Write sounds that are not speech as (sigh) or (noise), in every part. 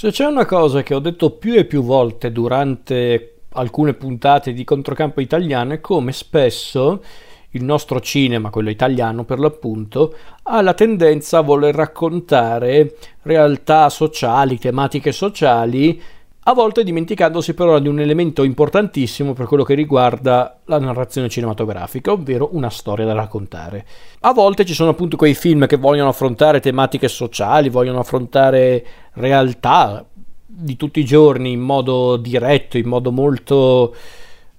Se c'è una cosa che ho detto più e più volte durante alcune puntate di Controcampo Italiano è come spesso il nostro cinema, quello italiano per l'appunto, ha la tendenza a voler raccontare realtà sociali, tematiche sociali, a volte dimenticandosi però di un elemento importantissimo per quello che riguarda la narrazione cinematografica, ovvero una storia da raccontare. A volte ci sono appunto quei film che vogliono affrontare tematiche sociali, vogliono affrontare realtà di tutti i giorni in modo diretto, in modo molto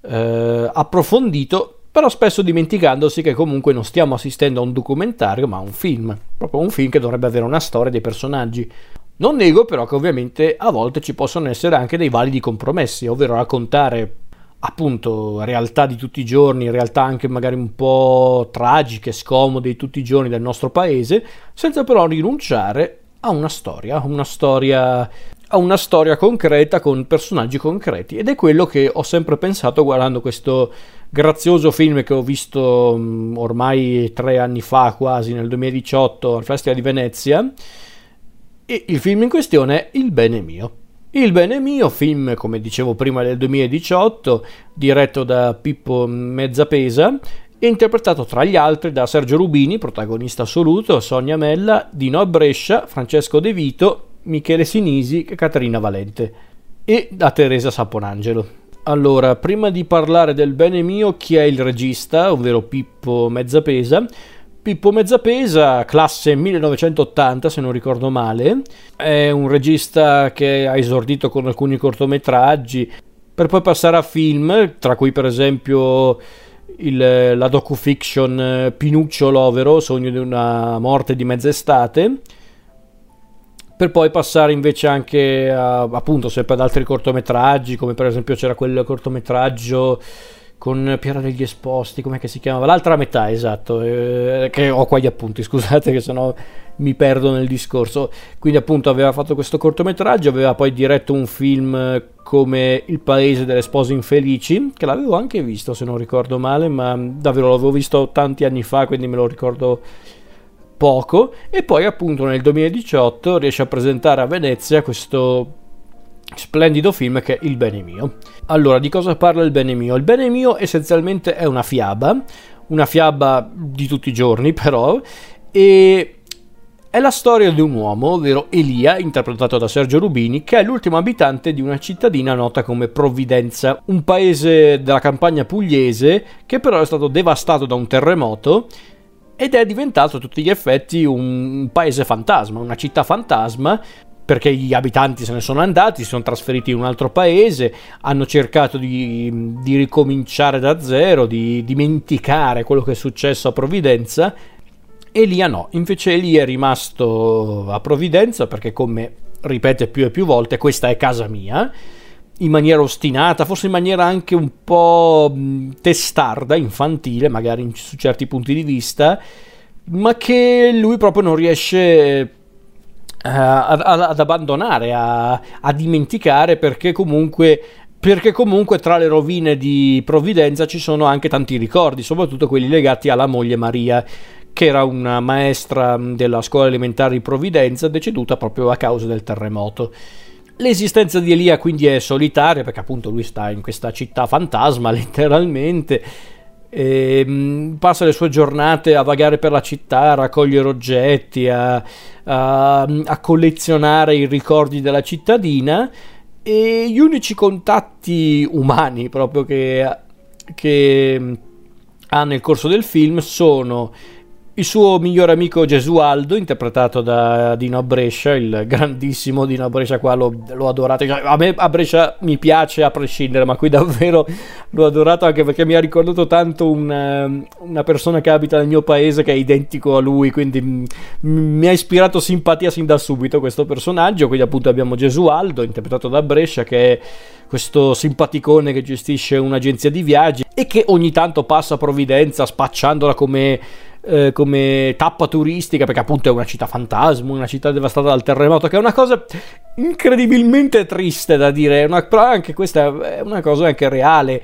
eh, approfondito, però spesso dimenticandosi che comunque non stiamo assistendo a un documentario ma a un film, proprio un film che dovrebbe avere una storia dei personaggi. Non nego però che ovviamente a volte ci possono essere anche dei validi compromessi, ovvero raccontare appunto realtà di tutti i giorni, realtà anche magari un po' tragiche, scomode di tutti i giorni del nostro paese, senza però rinunciare a una storia, una storia a una storia concreta con personaggi concreti. Ed è quello che ho sempre pensato guardando questo grazioso film che ho visto mm, ormai tre anni fa quasi nel 2018 al Festival di Venezia e il film in questione è Il bene mio il bene mio, film come dicevo prima del 2018, diretto da Pippo Mezzapesa e interpretato tra gli altri da Sergio Rubini, protagonista assoluto, Sonia Mella, Dino Brescia, Francesco De Vito, Michele Sinisi e Caterina Valente e da Teresa Saponangelo. Allora, prima di parlare del bene mio, chi è il regista, ovvero Pippo Mezzapesa? Pippo Mezzapesa, classe 1980 se non ricordo male, è un regista che ha esordito con alcuni cortometraggi. Per poi passare a film, tra cui per esempio il, la docufiction Pinuccio Lovero, Sogno di una morte di mezz'estate, per poi passare invece anche a, appunto sempre ad altri cortometraggi, come per esempio c'era quel cortometraggio con Piera degli Esposti, come si chiamava? L'altra metà, esatto, eh, che ho qua gli appunti, (laughs) scusate che sennò mi perdo nel discorso. Quindi appunto aveva fatto questo cortometraggio, aveva poi diretto un film come Il paese delle spose infelici, che l'avevo anche visto se non ricordo male, ma davvero l'avevo visto tanti anni fa, quindi me lo ricordo poco e poi appunto nel 2018 riesce a presentare a Venezia questo splendido film che è Il bene mio. Allora, di cosa parla Il bene mio? Il bene mio essenzialmente è una fiaba, una fiaba di tutti i giorni (laughs) però, e è la storia di un uomo, ovvero Elia, interpretato da Sergio Rubini, che è l'ultimo abitante di una cittadina nota come Provvidenza, un paese della campagna pugliese che però è stato devastato da un terremoto ed è diventato a tutti gli effetti un paese fantasma, una città fantasma perché gli abitanti se ne sono andati, si sono trasferiti in un altro paese, hanno cercato di, di, ricominciare da zero, di dimenticare quello che è successo a Provvidenza. Elia no, invece Elia è rimasto a Provvidenza perché come ripete più e più volte questa è casa mia in maniera ostinata, forse in maniera anche un po' testarda, infantile, magari su certi punti di vista, ma che lui proprio non riesce ad, ad, abbandonare, a, a dimenticare, perché comunque perché comunque tra le rovine di Provvidenza ci sono anche tanti ricordi, soprattutto quelli legati alla moglie Maria, che era una maestra della scuola elementare di Provvidenza, deceduta proprio a causa del terremoto. L'esistenza di Elia quindi è solitaria perché appunto lui sta in questa città fantasma (laughs) letteralmente. E, ehm, passa le sue giornate a vagare per la città, a raccogliere oggetti, a, a, a collezionare i ricordi della cittadina. E gli unici contatti umani proprio che, che ha nel corso del film sono il suo migliore amico Gesualdo, interpretato da Dino Brescia, il grandissimo Dino Brescia, qua l'ho, l'ho adorato. A me a Brescia mi piace a prescindere, ma qui davvero (laughs) l'ho adorato anche perché mi ha ricordato tanto una, ehm, una persona che abita nel mio paese che è identico a lui, quindi mi ha ispirato simpatia sin da subito questo personaggio. Quindi appunto abbiamo Gesualdo, interpretato da Brescia, che è questo simpaticone che gestisce un'agenzia di viaggi e che ogni tanto passa a Provvidenza spacciandola come eh, come tappa turistica, perché appunto è una città fantasma, una città devastata dal terremoto, che è una cosa incredibilmente triste da dire, una, però anche questa è una cosa anche reale.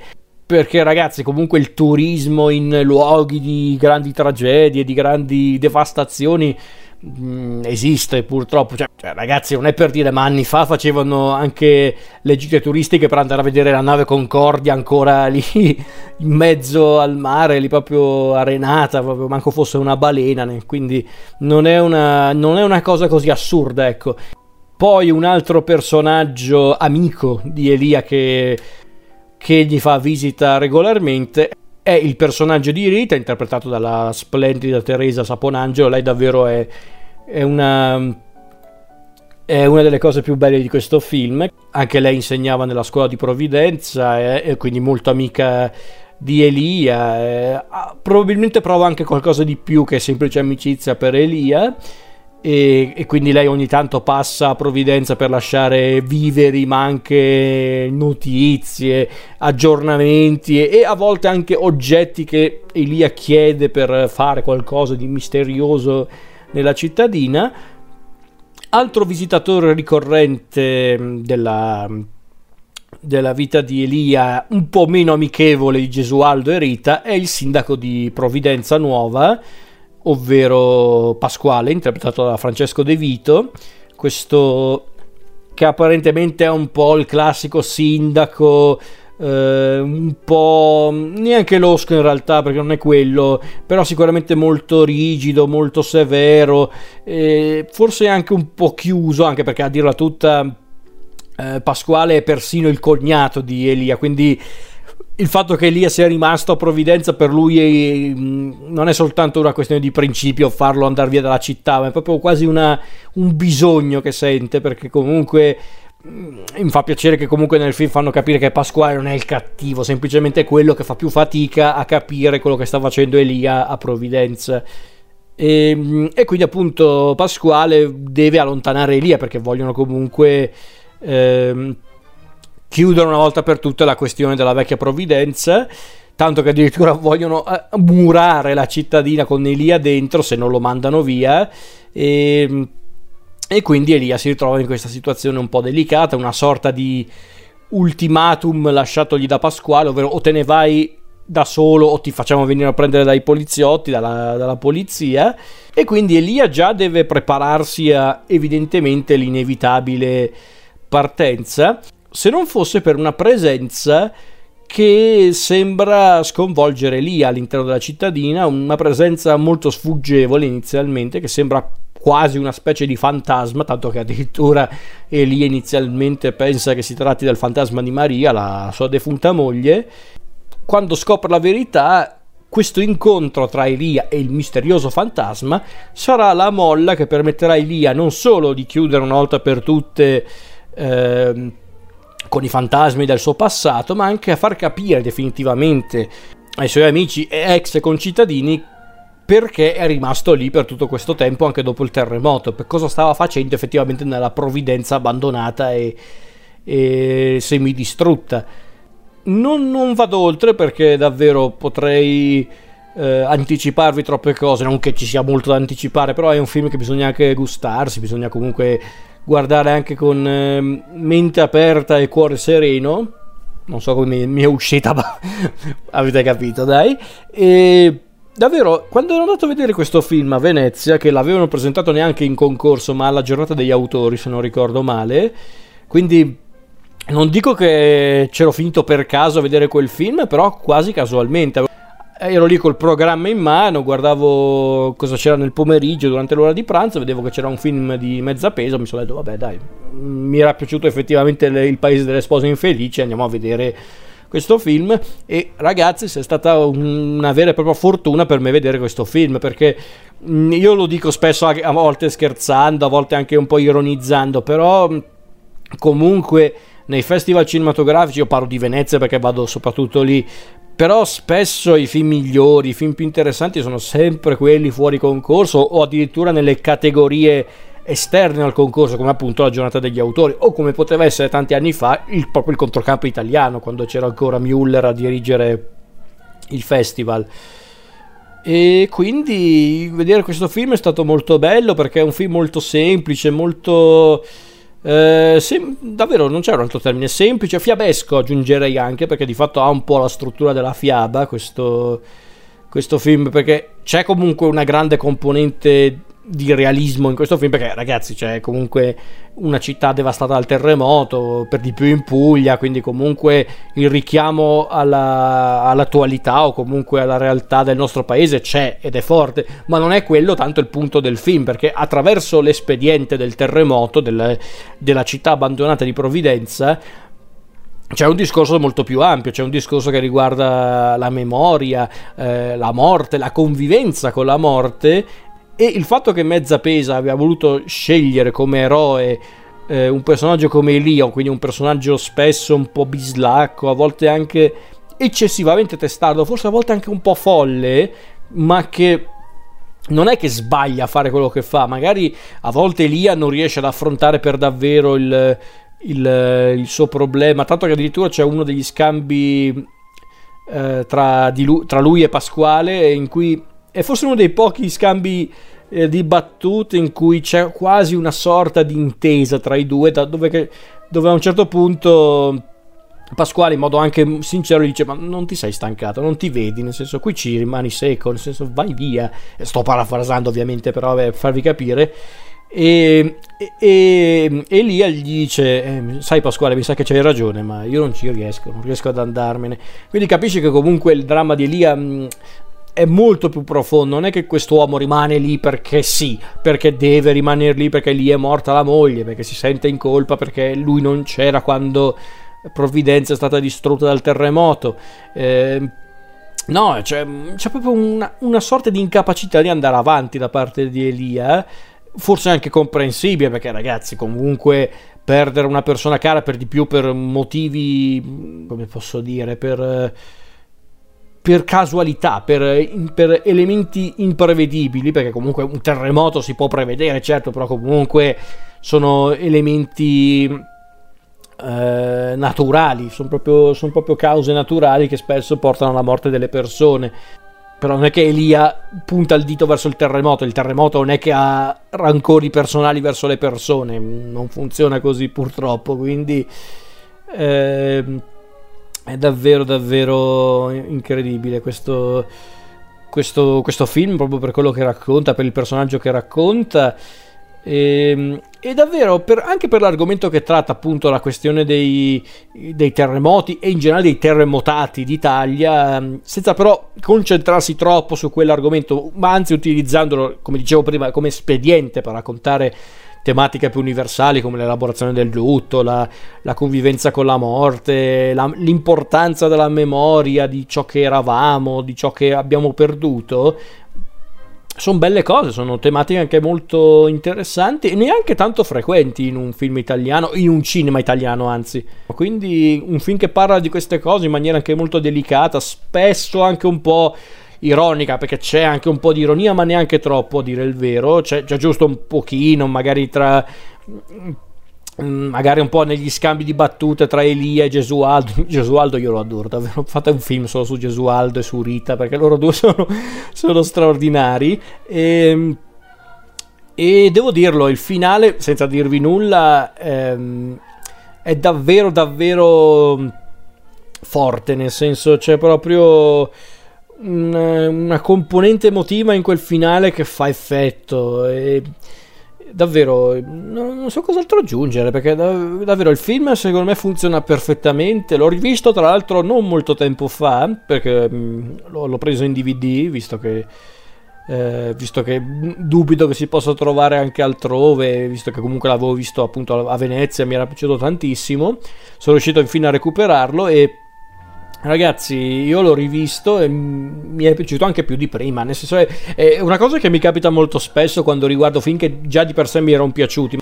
Perché ragazzi, comunque il turismo in luoghi di grandi tragedie, di grandi devastazioni, mh, esiste purtroppo. Cioè, cioè, ragazzi, non è per dire, ma anni fa facevano anche le gite turistiche per andare a vedere la nave Concordia ancora (laughs) lì in mezzo al mare, lì proprio arenata, proprio manco fosse una balena. Quindi non è una, non è una cosa così assurda, ecco. Poi un altro personaggio amico di Elia che, che gli fa visita regolarmente è il personaggio di Rita, interpretato dalla splendida Teresa Saponangelo. Lei davvero è, è, una, è una delle cose più belle di questo film. Anche lei insegnava nella scuola di Provvidenza, è, quindi molto amica di Elia. È, probabilmente prova anche qualcosa di più che semplice amicizia per Elia e, e, quindi lei ogni tanto passa a provvidenza per lasciare viveri ma anche notizie, aggiornamenti e, e, a volte anche oggetti che Elia chiede per fare qualcosa di misterioso nella cittadina. Altro visitatore ricorrente della, della vita di Elia, un po' meno amichevole di Gesualdo e Rita, è il sindaco di Provvidenza Nuova ovvero Pasquale, interpretato da Francesco De Vito, questo che apparentemente è un po' il classico sindaco, eh, un po' neanche losco in realtà perché non è quello, però sicuramente molto rigido, molto severo, eh, forse anche un po' chiuso, anche perché a dirla tutta eh, Pasquale è persino il cognato di Elia, quindi il fatto che Elia sia rimasto a provvidenza per lui è, mm, non è soltanto una questione di principio farlo andare via dalla città, ma è proprio quasi una, un bisogno che sente perché comunque mm, mi fa piacere che comunque nel film fanno capire che Pasquale non è il cattivo, semplicemente quello che fa più fatica a capire quello che sta facendo Elia a provvidenza. E, mm, e quindi appunto Pasquale deve allontanare Elia perché vogliono comunque... Ehm, chiudono una volta per tutte la questione della vecchia provvidenza tanto che addirittura vogliono eh, murare la cittadina con Elia dentro se non lo mandano via e, e, quindi Elia si ritrova in questa situazione un po' delicata, una sorta di ultimatum lasciatogli da Pasquale, ovvero o te ne vai da solo o ti facciamo venire a prendere dai poliziotti, dalla, dalla polizia e quindi Elia già deve prepararsi a evidentemente l'inevitabile partenza se non fosse per una presenza che sembra sconvolgere lì all'interno della cittadina, una presenza molto sfuggevole inizialmente, che sembra quasi una specie di fantasma, tanto che addirittura Elia inizialmente pensa che si tratti del fantasma di Maria, la sua defunta moglie. Quando scopre la verità, questo incontro tra Elia e il misterioso fantasma sarà la molla che permetterà a Elia non solo di chiudere una volta per tutte eh, con i fantasmi del suo passato, ma anche a far capire definitivamente ai suoi amici e ex concittadini perché è rimasto lì per tutto questo tempo anche dopo il terremoto, per cosa stava facendo effettivamente nella provvidenza abbandonata e, e semidistrutta. Non, non vado oltre perché davvero potrei eh, anticiparvi troppe cose, non che ci sia molto da anticipare, però è un film che bisogna anche gustarsi, bisogna comunque guardare anche con eh, mente aperta e cuore sereno. Non so come mi è uscita, (laughs) ma avete capito, dai. E davvero, quando ero andato a vedere questo film a Venezia, che l'avevano presentato neanche in concorso, ma alla giornata degli autori, se non ricordo male, quindi non dico che c'ero finito per caso a vedere quel film, però quasi casualmente ero lì col programma in mano, guardavo cosa c'era nel pomeriggio durante l'ora di pranzo, vedevo che c'era un film di mezza peso, mi sono detto vabbè dai, mi era piaciuto effettivamente Il paese delle spose infelici, andiamo a vedere questo film. E ragazzi è stata una vera e propria fortuna per me vedere questo film perché mm, io lo dico spesso a volte scherzando, a volte anche un po' ironizzando, però mm, comunque nei festival cinematografici, io parlo di Venezia perché vado soprattutto lì, però spesso i film migliori, i film più interessanti sono sempre quelli fuori concorso o addirittura nelle categorie esterne al concorso, come appunto la giornata degli autori, o come poteva essere tanti anni fa il, proprio il controcampo italiano, quando c'era ancora Müller a dirigere il festival. E quindi vedere questo film è stato molto bello perché è un film molto semplice, molto eh, sem- davvero non c'è un altro termine semplice, fiabesco aggiungerei anche perché di fatto ha un po' la struttura della fiaba questo, questo film perché c'è comunque una grande componente di realismo in questo film perché ragazzi c'è comunque una città devastata dal terremoto per di più in Puglia quindi comunque il richiamo alla, all'attualità o comunque alla realtà del nostro paese c'è ed è forte ma non è quello tanto il punto del film perché attraverso l'espediente del terremoto del, della città abbandonata di Provvidenza c'è un discorso molto più ampio, c'è un discorso che riguarda la memoria, eh, la morte, la convivenza con la morte e il fatto che Mezza Pesa abbia voluto scegliere come eroe eh, un personaggio come Elia, quindi un personaggio spesso un po' bislacco, a volte anche eccessivamente testardo, forse a volte anche un po' folle, ma che non è che sbaglia a fare quello che fa, magari a volte Elia non riesce ad affrontare per davvero il, il, il suo problema, tanto che addirittura c'è uno degli scambi eh, tra, lui, tra lui e Pasquale in cui è forse uno dei pochi scambi eh, di battute in cui c'è quasi una sorta di intesa tra i due, dove, che, dove a un certo punto Pasquale in modo anche sincero dice ma non ti sei stancato, non ti vedi, nel senso qui ci rimani secco, nel senso vai via, sto parafrasando ovviamente però per farvi capire. E, e, Elia gli dice: eh, Sai, Pasquale, mi sa che c'hai ragione, ma io non ci riesco, non riesco ad andarmene. Quindi capisci che comunque il dramma di Elia mh, è molto più profondo. Non è che quest'uomo rimane lì perché sì, perché deve rimanere lì, perché lì è morta la moglie, perché si sente in colpa, perché lui non c'era quando Provvidenza è stata distrutta dal terremoto. Eh, no, c'è, c'è proprio una, una, sorta di incapacità di andare avanti da parte di Elia. Forse anche comprensibile, perché ragazzi, comunque perdere una persona cara per di più per motivi, come posso dire, per per casualità, per, per, elementi imprevedibili, perché comunque un terremoto si può prevedere, certo, però comunque sono elementi eh, naturali, sono proprio, sono proprio cause naturali che spesso portano alla morte delle persone. Però non è che Elia punta il dito verso il terremoto, il terremoto non è che ha rancori personali verso le persone, non funziona così purtroppo, quindi... Eh, è davvero davvero incredibile questo, questo, questo, film proprio per quello che racconta, per il personaggio che racconta. E, ehm, e davvero per, anche per l'argomento che tratta appunto la questione dei, dei, terremoti e in generale dei terremotati d'Italia senza però concentrarsi troppo su quell'argomento ma anzi utilizzandolo come dicevo prima come espediente per raccontare tematiche più universali come l'elaborazione del lutto, la, la convivenza con la morte, la, l'importanza della memoria di ciò che eravamo, di ciò che abbiamo perduto, sono belle cose, sono tematiche anche molto interessanti e neanche tanto frequenti in un film italiano, in un cinema italiano anzi. Quindi un film che parla di queste cose in maniera anche molto delicata, spesso anche un po' ironica perché c'è anche un po' di ironia ma neanche troppo a dire il vero. C'è, c'è giusto un pochino magari tra mm, magari un po' negli scambi di battute tra Elia e Gesualdo. (laughs) Gesualdo io lo adoro davvero. Fate un film solo su Gesualdo e su Rita perché loro due (laughs) sono, sono straordinari. E, ehm, e, devo dirlo il finale senza dirvi nulla ehm, è davvero davvero forte nel senso c'è proprio una, componente emotiva in quel finale che fa effetto. E davvero non, so cos'altro aggiungere perché davvero il film secondo me funziona perfettamente. L'ho rivisto tra l'altro non molto tempo fa perché mm, l'ho, preso in DVD visto che eh, visto che dubito che si possa trovare anche altrove, visto che comunque l'avevo visto appunto a Venezia, mi era piaciuto tantissimo, sono riuscito infine a recuperarlo e Ragazzi, io l'ho rivisto e mi è piaciuto anche più di prima. Nel senso, è, una cosa che mi capita molto spesso quando riguardo film che già di per sé mi erano piaciuti.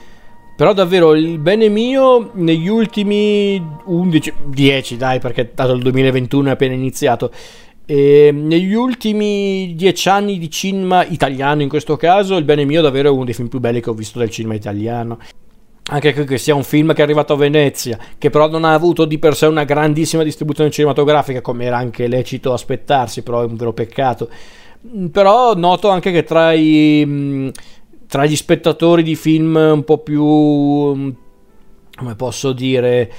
Però davvero il bene mio negli ultimi 11, 10 dai perché dato il 2021 è appena iniziato. E negli ultimi 10 anni di cinema italiano in questo caso il bene mio davvero è uno dei film più belli che ho visto del cinema italiano anche che sia un film che è arrivato a Venezia, che però non ha avuto di per sé una grandissima distribuzione cinematografica, come era anche lecito aspettarsi, però è un vero peccato. Mm, però noto anche che tra, i, mm, tra gli spettatori di film un po' più, mm, come posso dire,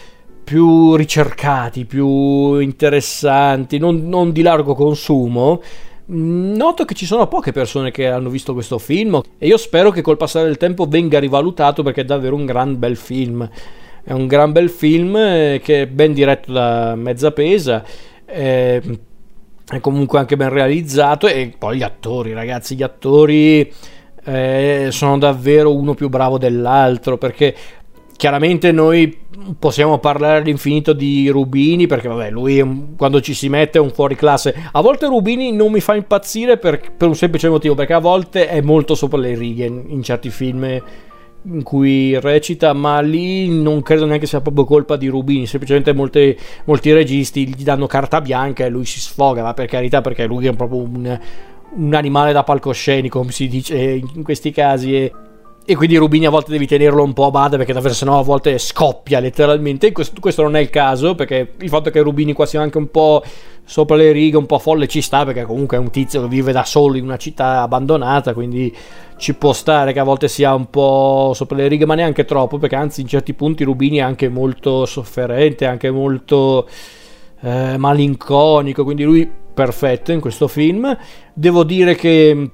più ricercati, più interessanti, non, non di largo consumo, Noto che ci sono poche persone che hanno visto questo film e io spero che col passare del tempo venga rivalutato perché è davvero un gran bel film. È un gran bel film eh, che è ben diretto da mezza pesa. È, è comunque anche ben realizzato e poi gli attori, ragazzi, gli attori eh, sono davvero uno più bravo dell'altro perché chiaramente noi possiamo parlare all'infinito di Rubini perché vabbè lui quando ci si mette è un fuori classe a volte Rubini non mi fa impazzire per, per un semplice motivo perché a volte è molto sopra le righe in, in certi film in cui recita, ma lì non credo neanche sia proprio colpa di Rubini, semplicemente molti, molti registi gli danno carta bianca e lui si sfoga, ma per carità perché lui è proprio un, un animale da palcoscenico, come si dice in questi casi. E quindi Rubini a volte devi tenerlo un po' a bada perché davvero sennò a volte scoppia letteralmente. Questo, questo, non è il caso perché il fatto che Rubini qua sia anche un po' sopra le righe, un po' folle ci sta perché comunque è un tizio che vive da solo in una città abbandonata, quindi ci può stare che a volte sia un po' sopra le righe, ma neanche troppo perché anzi in certi punti Rubini è anche molto sofferente, anche molto eh, malinconico, quindi lui perfetto in questo film. Devo dire che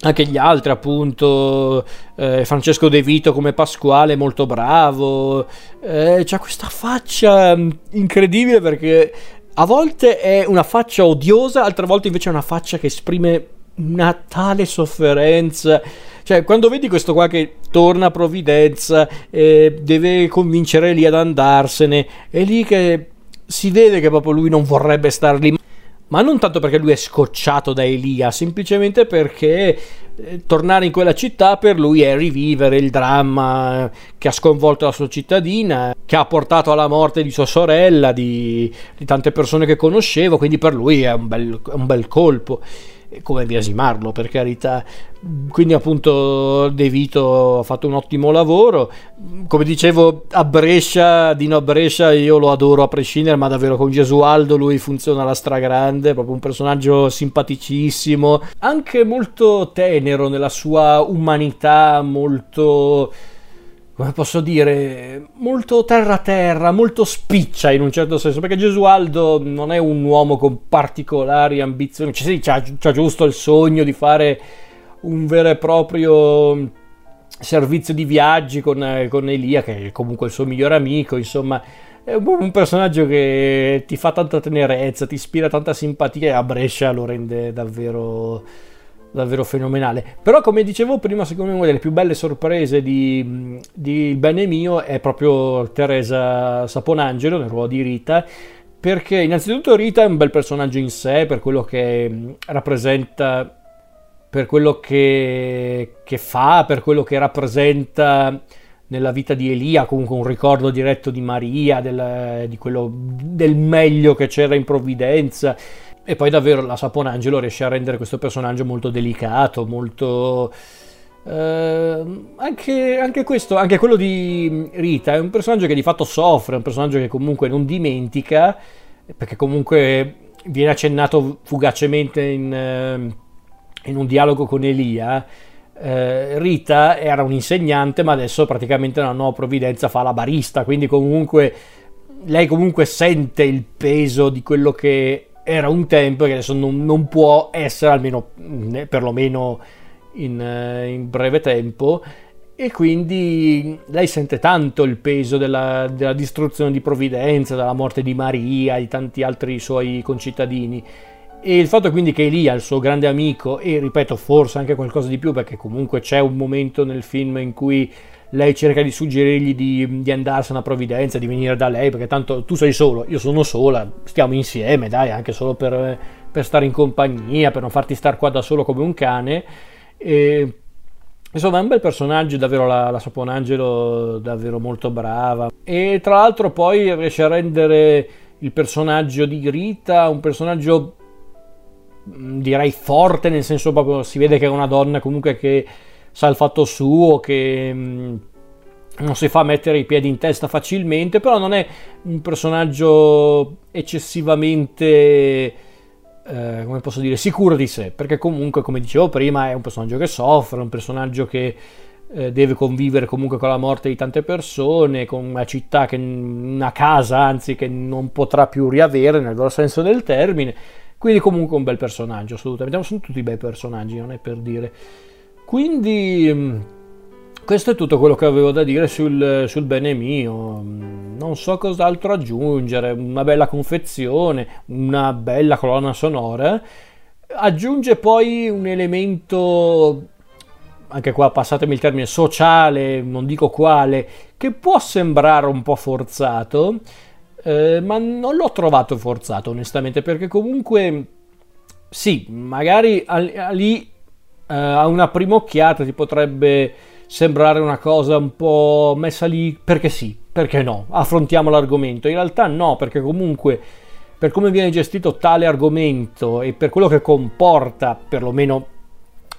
anche gli altri, appunto, eh, Francesco De Vito come Pasquale, molto bravo. Eh, c'ha questa faccia mm, incredibile perché a volte è una faccia odiosa, altre volte invece è una faccia che esprime una tale sofferenza. Cioè, quando vedi questo qua che torna a Provvidenza, eh, deve convincere lì ad andarsene, è lì che si vede che proprio lui non vorrebbe star lì ma non tanto perché lui è scocciato da Elia, semplicemente perché eh, tornare in quella città per lui è rivivere il dramma che ha sconvolto la sua cittadina, che ha portato alla morte di sua sorella, di, di tante persone che conoscevo, quindi per lui è un bel, un bel colpo come biasimarlo per carità. Quindi appunto De Vito ha fatto un ottimo lavoro. Come dicevo a Brescia Dino a Brescia io lo adoro a prescindere ma davvero con Gesualdo lui funziona alla stragrande proprio un personaggio simpaticissimo anche molto tenero nella sua umanità molto come posso dire, molto terra-terra, molto spiccia in un certo senso, perché Gesualdo non è un uomo con particolari ambizioni, cioè, sì, c'ha, giusto il sogno di fare un vero e proprio servizio di viaggi con, con Elia, che è comunque il suo migliore amico, insomma, è un personaggio che ti fa tanta tenerezza, ti ispira tanta simpatia e a Brescia lo rende davvero davvero fenomenale. Però, come dicevo prima, secondo me una delle più belle sorprese di, di Bene Mio è proprio Teresa Saponangelo nel ruolo di Rita. Perché innanzitutto Rita è un bel personaggio in sé per quello che mm, rappresenta, per quello che, che fa, per quello che rappresenta nella vita di Elia, comunque un ricordo diretto di Maria, del, di quello, del meglio che c'era in provvidenza e poi davvero la Saponangelo riesce a rendere questo personaggio molto delicato, molto... Eh, anche, anche, questo, anche quello di Rita, è un personaggio che di fatto soffre, è un personaggio che comunque non dimentica, perché comunque viene accennato fugacemente in, eh, in un dialogo con Elia. Eh, Rita era un insegnante, ma adesso praticamente nella nuova provvidenza fa la barista, quindi comunque lei comunque sente il peso di quello che era un tempo che adesso non, non può essere, almeno perlomeno in, eh, in, breve tempo, e quindi lei sente tanto il peso della, della distruzione di Provvidenza, della morte di Maria, e di tanti altri suoi concittadini. E il fatto quindi che Elia, il suo grande amico, e ripeto, forse anche qualcosa di più, perché comunque c'è un momento nel film in cui lei cerca di suggerirgli di, di andarsene a provvidenza, di venire da lei, perché tanto tu sei solo, io sono sola, stiamo insieme, dai, anche solo per, per stare in compagnia, per non farti star qua da solo come un cane. E, insomma, è un bel personaggio, davvero la, la Saponangelo, davvero molto brava. E tra l'altro poi riesce a rendere il personaggio di Rita un personaggio mm, direi forte, nel senso proprio si vede che è una donna comunque che sa il fatto suo, che mm, non si fa mettere i piedi in testa facilmente, però non è un personaggio eccessivamente, eh, come posso dire, sicuro di sé, perché comunque, come dicevo prima, è un personaggio che soffre, un personaggio che eh, deve convivere comunque con la morte di tante persone, con una città, che, una casa anzi, che non potrà più riavere nel vero senso del termine Quindi comunque un bel personaggio, assolutamente. Sono tutti bei personaggi, non è per dire. Quindi mm, questo è tutto quello che avevo da dire sul, sul bene mio. Mm, non so cos'altro aggiungere. Una bella confezione, una bella colonna sonora. Aggiunge poi un elemento anche qua passatemi il termine sociale, non dico quale, che può sembrare un po' forzato, eh, ma non l'ho trovato forzato onestamente, perché comunque sì, magari lì eh, a una prima occhiata ti potrebbe sembrare una cosa un po' messa lì perché sì, perché no, affrontiamo l'argomento. In realtà no, perché comunque per come viene gestito tale argomento e per quello che comporta, perlomeno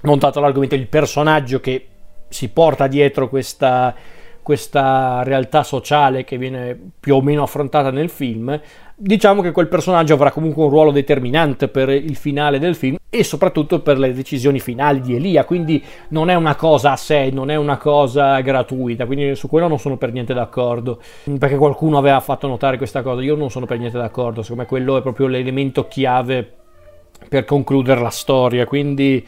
non tanto l'argomento, il personaggio che si porta dietro questa, questa realtà sociale che viene più o meno affrontata nel film, diciamo che quel personaggio avrà comunque un ruolo determinante per il finale del film e soprattutto per le decisioni finali di Elia, quindi non è una cosa a sé, non è una cosa gratuita, quindi su quello non sono per niente d'accordo, perché qualcuno aveva fatto notare questa cosa, io non sono per niente d'accordo, secondo me quello è proprio l'elemento chiave per concludere la storia, quindi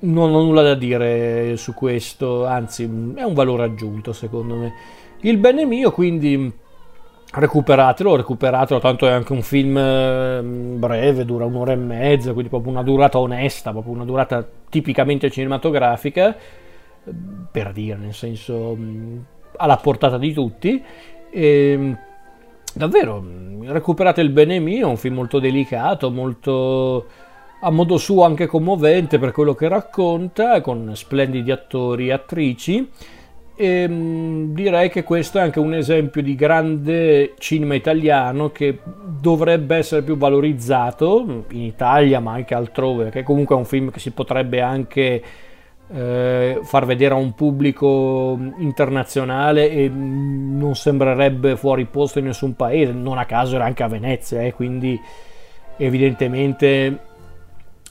non ho nulla da dire su questo, anzi è un valore aggiunto secondo me. Il bene mio quindi recuperatelo, recuperatelo, tanto è anche un film ehm, breve, dura un'ora e mezza, quindi proprio una durata onesta, proprio una durata tipicamente cinematografica, per dire, nel senso alla portata di tutti. E, ehm, davvero, recuperate il bene mio, un film molto delicato, molto a modo suo anche commovente per quello che racconta, con splendidi attori e attrici. E ehm, direi che questo è anche un esempio di grande cinema italiano che dovrebbe essere più valorizzato in Italia ma anche altrove, che comunque è un film che si potrebbe anche eh, far vedere a un pubblico internazionale e non sembrerebbe fuori posto in nessun paese, non a caso era anche a Venezia, eh, quindi evidentemente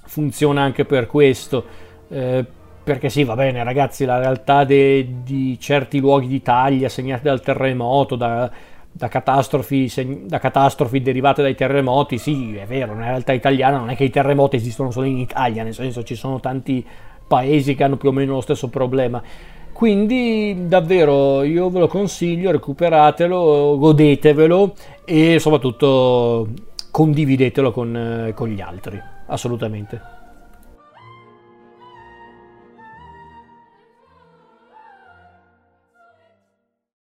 funziona anche per questo. Eh, perché sì, va bene, ragazzi, la realtà di certi luoghi d'Italia segnati dal terremoto, da, da, catastrofi, da, catastrofi, derivate dai terremoti, sì, è vero, nella realtà italiana non è che i terremoti esistono solo in Italia, nel senso ci sono tanti paesi che hanno più o meno lo stesso problema. Quindi davvero io ve lo consiglio, recuperatelo, godetevelo e soprattutto condividetelo con, con gli altri assolutamente.